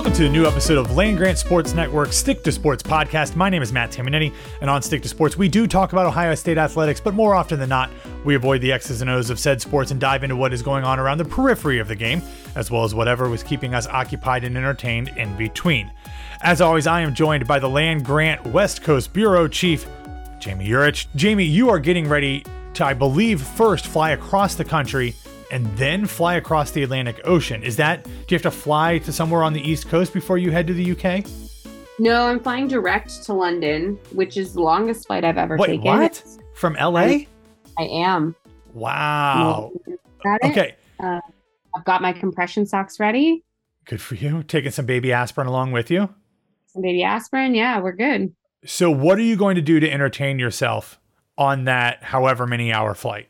Welcome to a new episode of Land Grant Sports Network Stick to Sports podcast. My name is Matt Tamanini, and on Stick to Sports, we do talk about Ohio State athletics, but more often than not, we avoid the X's and O's of said sports and dive into what is going on around the periphery of the game, as well as whatever was keeping us occupied and entertained in between. As always, I am joined by the Land Grant West Coast Bureau Chief, Jami Jurich. Jami, you are getting ready to, I believe, first fly across the country and then fly across the Atlantic Ocean. Is that, do you have to fly to somewhere on the East Coast before you head to the UK? No, I'm flying direct to London, which is the longest flight I've ever Wait, taken. what? From LA? I, I am. Wow. Got it? Okay. Uh, I've got my compression socks ready. Good for you. Taking some baby aspirin along with you. Some baby aspirin. Yeah, we're good. So, what are you going to do to entertain yourself on that however many hour flight?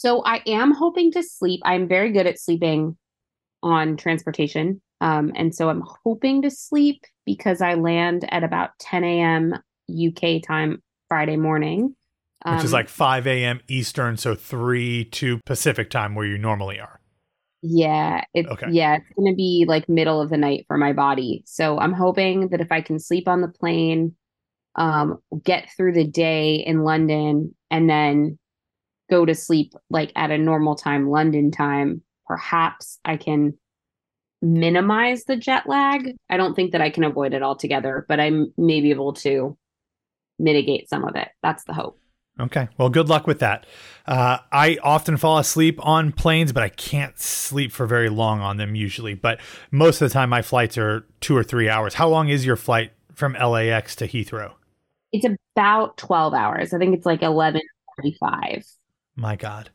So I am hoping to sleep. I'm very good at sleeping on transportation. Um, and so I'm hoping to sleep because I land at about 10 a.m. UK time Friday morning. Which Um, is like 5 a.m. Eastern, so 3 to Pacific time where you normally are. Yeah, it's Okay. yeah, it's gonna be like middle of the night for my body. So I'm hoping that if I can sleep on the plane, um, get through the day in London and then go to sleep like at a normal time, London time, perhaps I can minimize the jet lag. I don't think that I can avoid it altogether, but I may be able to mitigate some of it. That's the hope. Okay. Well, good luck with that. Uh, I often fall asleep on planes, but I can't sleep for very long on them usually. But most of the time, my flights are two or three hours. How long is your flight from LAX to Heathrow? It's about 12 hours. I think it's like 11:45. My God.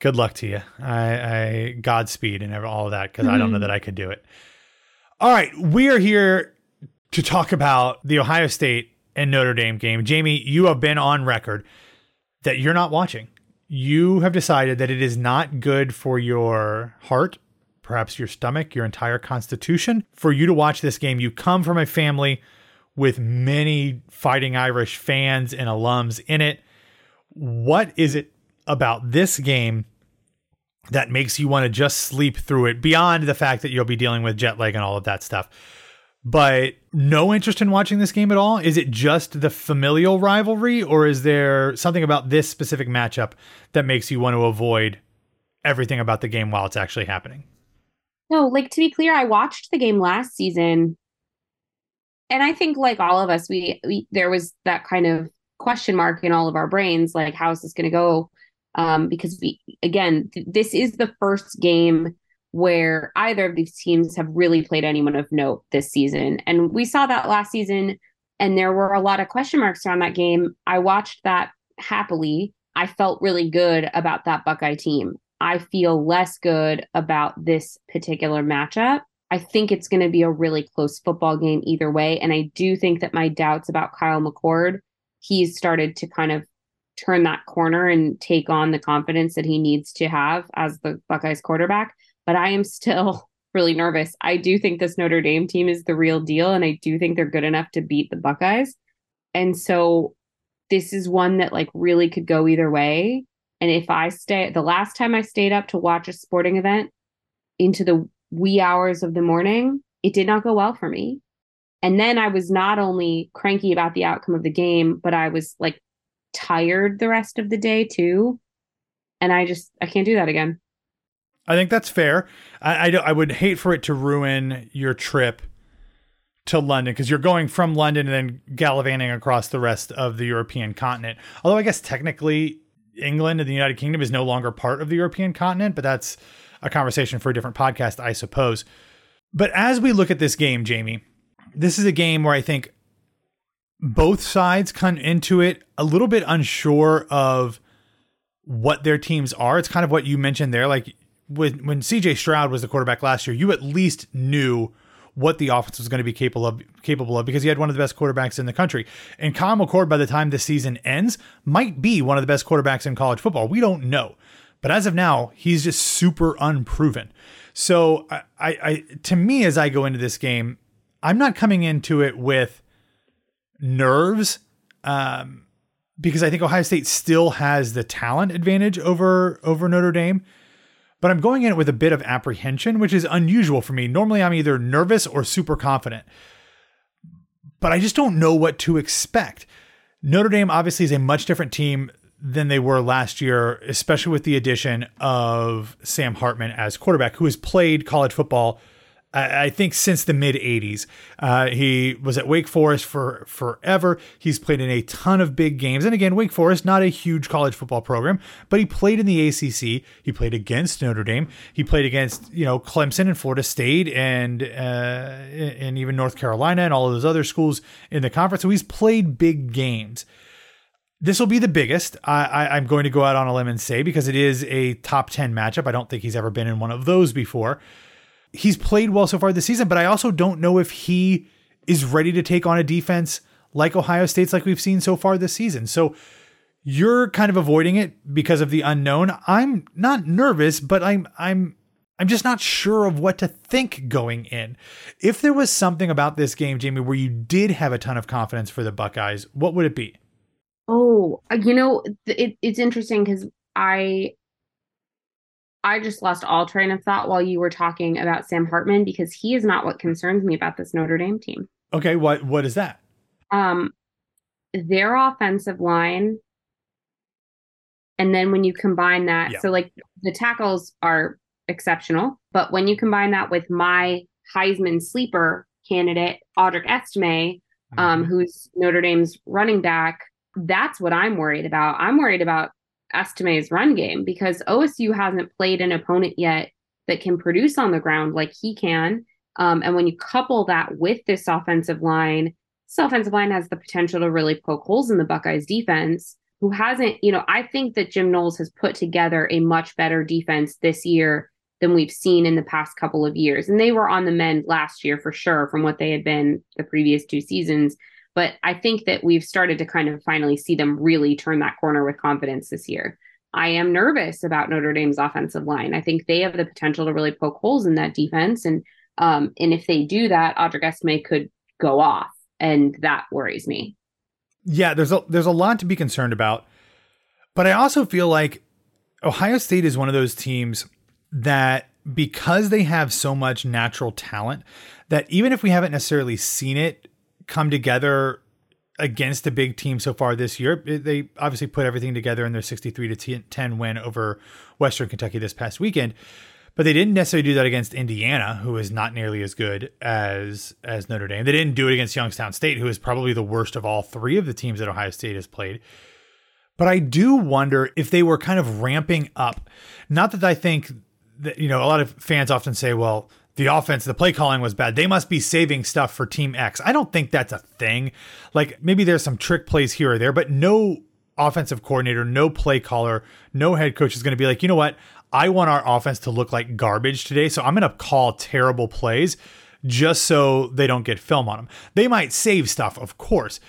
Good luck to you. I, I Godspeed and all of that because I don't know Mhm. that I could do it. All right, we are here to talk about the Ohio State and Notre Dame game. Jami, you have been on record that you're not watching. You have decided that it is not good for your heart, perhaps your stomach, your entire constitution, for you to watch this game. You come from a family with many fighting Irish fans and alums in it. What is it about this game that makes you want to just sleep through it beyond the fact that you'll be dealing with jet lag and all of that stuff? But no interest in watching this game at all? Is it just the familial rivalry, or is there something about this specific matchup that makes you want to avoid everything about the game while it's actually happening? No, like to be clear, I watched the game last season, and I think like all of us, we, we there was that kind of question mark in all of our brains, like how is this going to go? Um, because we again, th- this is the first game where either of these teams have really played anyone of note this season, and we saw that last season, and there were a lot of question marks around that game. I watched that happily. I felt really good about that Buckeye team. I feel less good about this particular matchup. I think it's going to be a really close football game either way. And I do think that my doubts about Kyle McCord, he's started to kind of turn that corner and take on the confidence that he needs to have as the Buckeyes quarterback. But I am still really nervous. I do think this Notre Dame team is the real deal. And I do think they're good enough to beat the Buckeyes. And so this is one that like really could go either way. And if I stay, the last time I stayed up to watch a sporting event into the wee hours of the morning, it did not go well for me. And then I was not only cranky about the outcome of the game, but I was like tired the rest of the day too. And I just, I can't do that again. I think that's fair. I, I, I would hate for it to ruin your trip to London because you're going from London and then gallivanting across the rest of the European continent. Although I guess technically England and the United Kingdom is no longer part of the European continent, but that's a conversation for a different podcast, I suppose. But as we look at this game, Jami, this is a game where I think both sides come into it a little bit unsure of what their teams are. It's kind of what you mentioned there. Like when when CJ Stroud was the quarterback last year, you at least knew what the offense was going to be capable of capable of because he had one of the best quarterbacks in the country. And Kyle McCord, by the time the season ends, might be one of the best quarterbacks in college football. We don't know. But as of now, he's just super unproven. So I, I to me, as I go into this game, I'm not coming into it with nerves um, because I think Ohio State still has the talent advantage over over Notre Dame. but I'm going in with a bit of apprehension, which is unusual for me. Normally, I'm either nervous or super confident, but I just don't know what to expect. Notre Dame obviously is a much different team than they were last year, especially with the addition of Sam Hartman as quarterback, who has played college football I think since the mid 80s. Uh, he was at Wake Forest for forever. He's played in a ton of big games. And again, Wake Forest, not a huge college football program, but he played in the ACC. He played against Notre Dame. He played against, you know, Clemson and Florida State and, uh, and even North Carolina and all of those other schools in the conference. So he's played big games. This will be the biggest. I, I'm going to go out on a limb and say because it is a top 10 matchup. I don't think he's ever been in one of those before he's played well so far this season, but I also don't know if he is ready to take on a defense like Ohio State's like we've seen so far this season. So you're kind of avoiding it because of the unknown. I'm not nervous, but I'm I'm I'm just not sure of what to think going in. If there was something about this game, Jami, where you did have a ton of confidence for the Buckeyes, what would it be? Oh, you know, it, it's interesting because I I just lost all train of thought while you were talking about Sam Hartman because he is not what concerns me about this Notre Dame team. Okay, what what is that? Um their offensive line and then when you combine that yeah. so like the tackles are exceptional, but when you combine that with my Heisman sleeper candidate Audric Estime, mm-hmm. um who's Notre Dame's running back, that's what I'm worried about. I'm worried about Estime's run game because OSU hasn't played an opponent yet that can produce on the ground like he can. Um, and when you couple that with this offensive line, this offensive line has the potential to really poke holes in the Buckeyes defense, who hasn't, you know, I think that Jim Knowles has put together a much better defense this year than we've seen in the past couple of years. And they were on the mend last year for sure from what they had been the previous two seasons. But I think that we've started to kind of finally see them really turn that corner with confidence this year. I am nervous about Notre Dame's offensive line. I think they have the potential to really poke holes in that defense. And um, and if they do that, Audric Estime could go off. And that worries me. Yeah, there's a there's a lot to be concerned about. But I also feel like Ohio State is one of those teams that because they have so much natural talent that even if we haven't necessarily seen it come together against a big team so far this year. They obviously put everything together in their 63 to 10 win over Western Kentucky this past weekend, but they didn't necessarily do that against Indiana, who is not nearly as good as as Notre Dame. They didn't do it against Youngstown State, who is probably the worst of all three of the teams that Ohio State has played. But I do wonder if they were kind of ramping up. Not that I think that you know a lot of fans often say, well, the offense, the play calling was bad. They must be saving stuff for Team X. I don't think that's a thing. Like maybe there's some trick plays here or there, but no offensive coordinator, no play caller, no head coach is going to be like, you know what? I want our offense to look like garbage today. So I'm going to call terrible plays just so they don't get film on them. They might save stuff, of course,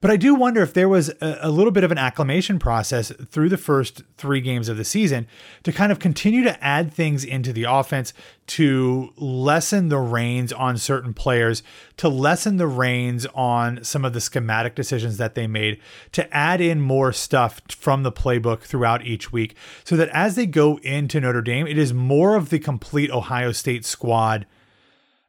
but I do wonder if there was a, a, little bit of an acclimation process through the first three games of the season to kind of continue to add things into the offense to lessen the reins on certain players, to lessen the reins on some of the schematic decisions that they made, to add in more stuff from the playbook throughout each week so that as they go into Notre Dame, it is more of the complete Ohio State squad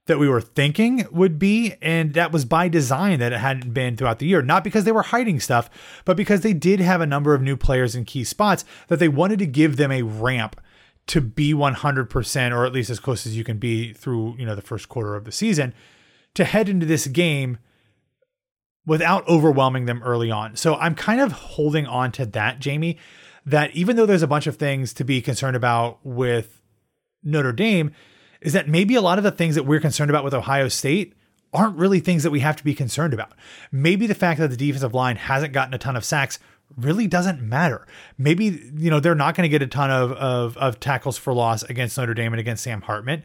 that we were thinking would be. And that was by design that it hadn't been throughout the year. Not because they were hiding stuff, but because they did have a number of new players in key spots that they wanted to give them a ramp to be 100% or at least as close as you can be through, you know, the first quarter of the season to head into this game without overwhelming them early on. So I'm kind of holding on to that, Jami, that even though there's a bunch of things to be concerned about with Notre Dame, is that maybe a lot of the things that we're concerned about with Ohio State aren't really things that we have to be concerned about. Maybe the fact that the defensive line hasn't gotten a ton of sacks really doesn't matter. Maybe, you know, they're not going to get a ton of, of, of tackles for loss against Notre Dame and against Sam Hartman,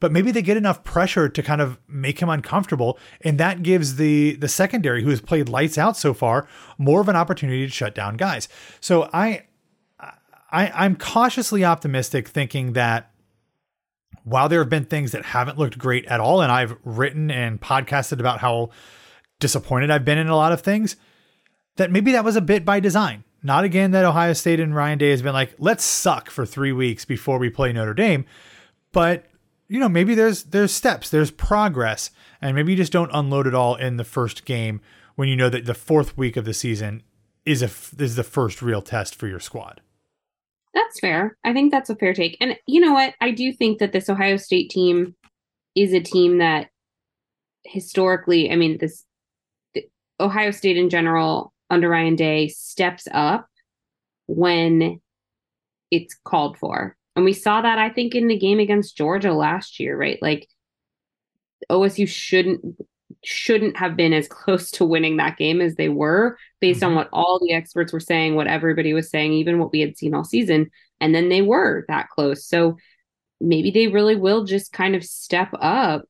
but maybe they get enough pressure to kind of make him uncomfortable. And that gives the the secondary, who has played lights out so far, more of an opportunity to shut down guys. So I I I'm cautiously optimistic thinking that while there have been things that haven't looked great at all, and I've written and podcasted about how disappointed I've been in a lot of things, that maybe that was a bit by design. Not again that Ohio State and Ryan Day has been like, let's suck for three weeks before we play Notre Dame. But you know, maybe there's there's steps, there's progress, and maybe you just don't unload it all in the first game when you know that the fourth week of the season is a is the first real test for your squad. That's fair. I think that's a fair take. And you know what? I do think that this Ohio State team is a team that historically, I mean, this Ohio State in general under Ryan Day steps up when it's called for. And we saw that I think in the game against Georgia last year, right? Like OSU shouldn't shouldn't have been as close to winning that game as they were based mm-hmm. on what all the experts were saying, what everybody was saying, even what we had seen all season. And then they were that close. So maybe they really will just kind of step up.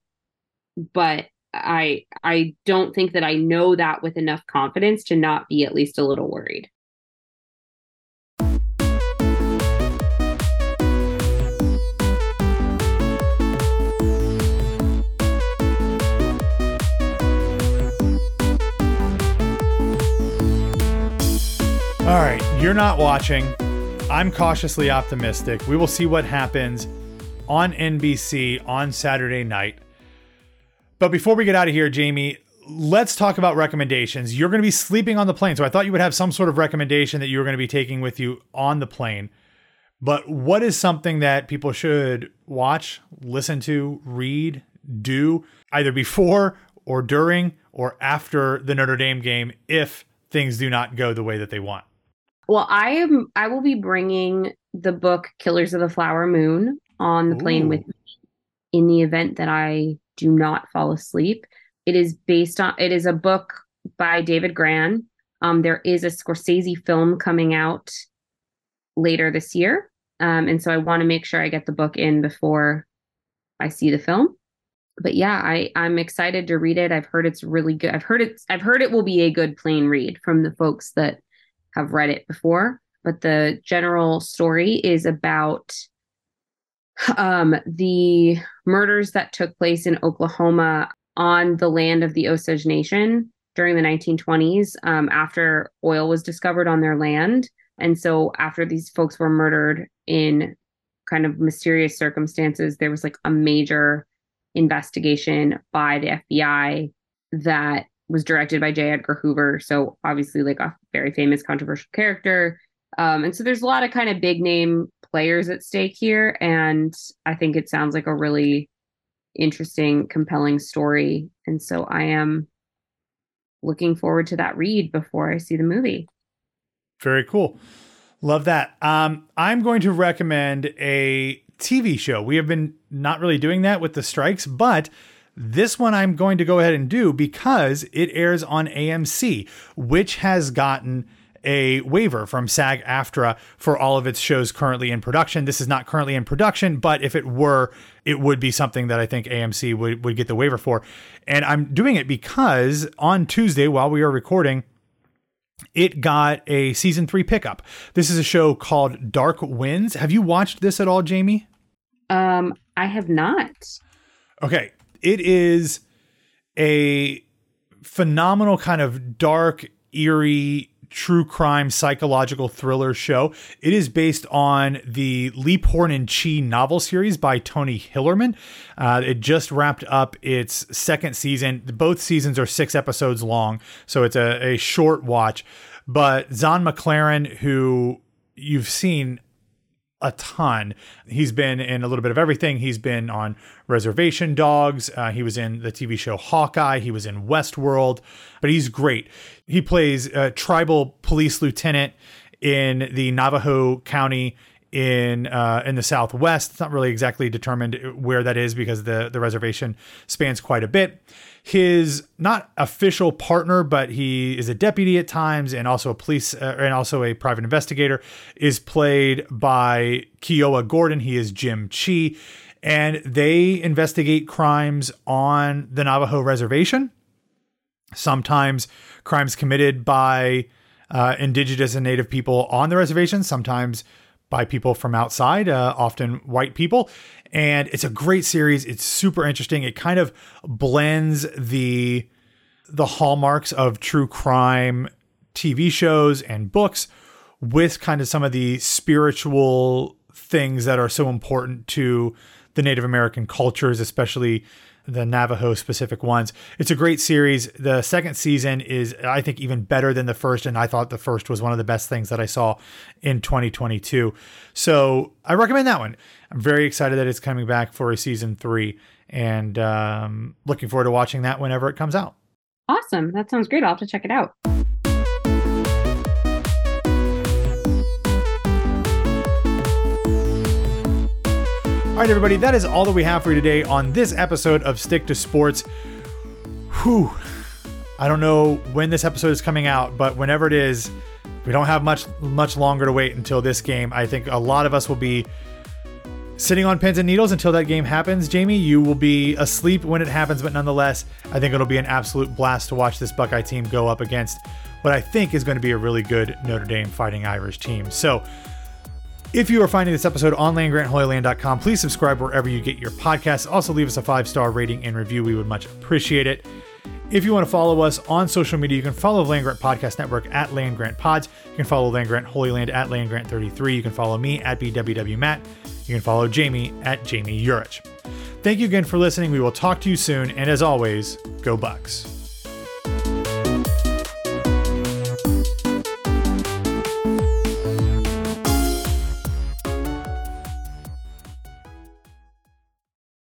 But I I don't think that I know that with enough confidence to not be at least a little worried. All right, you're not watching. I'm cautiously optimistic. We will see what happens on NBC on Saturday night. But before we get out of here, Jami, let's talk about recommendations. You're going to be sleeping on the plane, so I thought you would have some sort of recommendation that you were going to be taking with you on the plane. But what is something that people should watch, listen to, read, do either before or during or after the Notre Dame game if things do not go the way that they want? Well, I am. I will be bringing the book "Killers of the Flower Moon" on the Ooh. plane with me in the event that I do not fall asleep. It is based on. It is a book by David Grann. Um, there is a Scorsese film coming out later this year, um, and so I want to make sure I get the book in before I see the film. But yeah, I I'm excited to read it. I've heard it's really good. I've heard it's I've heard it will be a good plane read from the folks that have read it before, but the general story is about um, the murders that took place in Oklahoma on the land of the Osage Nation during the 1920s um, after oil was discovered on their land. And so, after these folks were murdered in kind of mysterious circumstances, there was like a major investigation by the FBI that was directed by J. Edgar Hoover. So obviously like a very famous controversial character. Um, and so there's a lot of kind of big name players at stake here. And I think it sounds like a really interesting, compelling story. And so I am looking forward to that read before I see the movie. Very cool. Love that. Um, I'm going to recommend a TV show. We have been not really doing that with the strikes, but this one I'm going to go ahead and do because it airs on AMC, which has gotten a waiver from SAG AFTRA for all of its shows currently in production. This is not currently in production, but if it were, it would be something that I think AMC would, would get the waiver for. And I'm doing it because on Tuesday, while we are recording, it got a season three pickup. This is a show called Dark Winds. Have you watched this at all, Jami? Um, I have not. Okay, it is a phenomenal kind of dark, eerie, true crime psychological thriller show. It is based on the Leaphorn and Chee novel series by Tony Hillerman. Uh, it just wrapped up its second season. Both seasons are six episodes long, so it's a, a short watch. But Zahn McClarnon, who you've seen a ton. He's been in a little bit of everything. He's been on Reservation Dogs. Uh, he was in the TV show Hawkeye. He was in Westworld, but he's great. He plays a tribal police lieutenant in the Navajo County in uh, in the Southwest. It's not really exactly determined where that is because the the reservation spans quite a bit. His not official partner, but he is a deputy at times and also a police uh, and also a private investigator, is played by Kiowa Gordon. He is Jim Chee, and they investigate crimes on the Navajo reservation. Sometimes crimes committed by uh, indigenous and native people on the reservation. Sometimes by people from outside, uh, often white people. And it's a great series. It's super interesting. It kind of blends the the hallmarks of true crime TV shows and books with kind of some of the spiritual things that are so important to the Native American cultures, especially the Navajo specific ones. It's a great series. The second season is, I think, even better than the first, and I thought the first was one of the best things that I saw in 2022. So I recommend that one. I'm very excited that it's coming back for a season three, and um, looking forward to watching that whenever it comes out. Awesome. That sounds great. I'll have to check it out. All right, everybody, that is all that we have for you today on this episode of Stick to Sports. Whew. I don't know when this episode is coming out, but whenever it is, we don't have much much longer to wait until this game. I think a lot of us will be sitting on pins and needles until that game happens. Jami, you will be asleep when it happens, but nonetheless, I think it'll be an absolute blast to watch this Buckeye team go up against what I think is going to be a really good Notre Dame Fighting Irish team. So, if you are finding this episode on landgrantholyland.com, please subscribe wherever you get your podcasts. Also, leave us a five star rating and review. We would much appreciate it. If you want to follow us on social media, you can follow Land Grant Podcast Network at Land Grant Pods. You can follow Land Grant Holy Land at Land Grant 33. You can follow me at BWW Matt. You can follow Jami at Jami Jurich. Thank you again for listening. We will talk to you soon. And as always, go Bucks.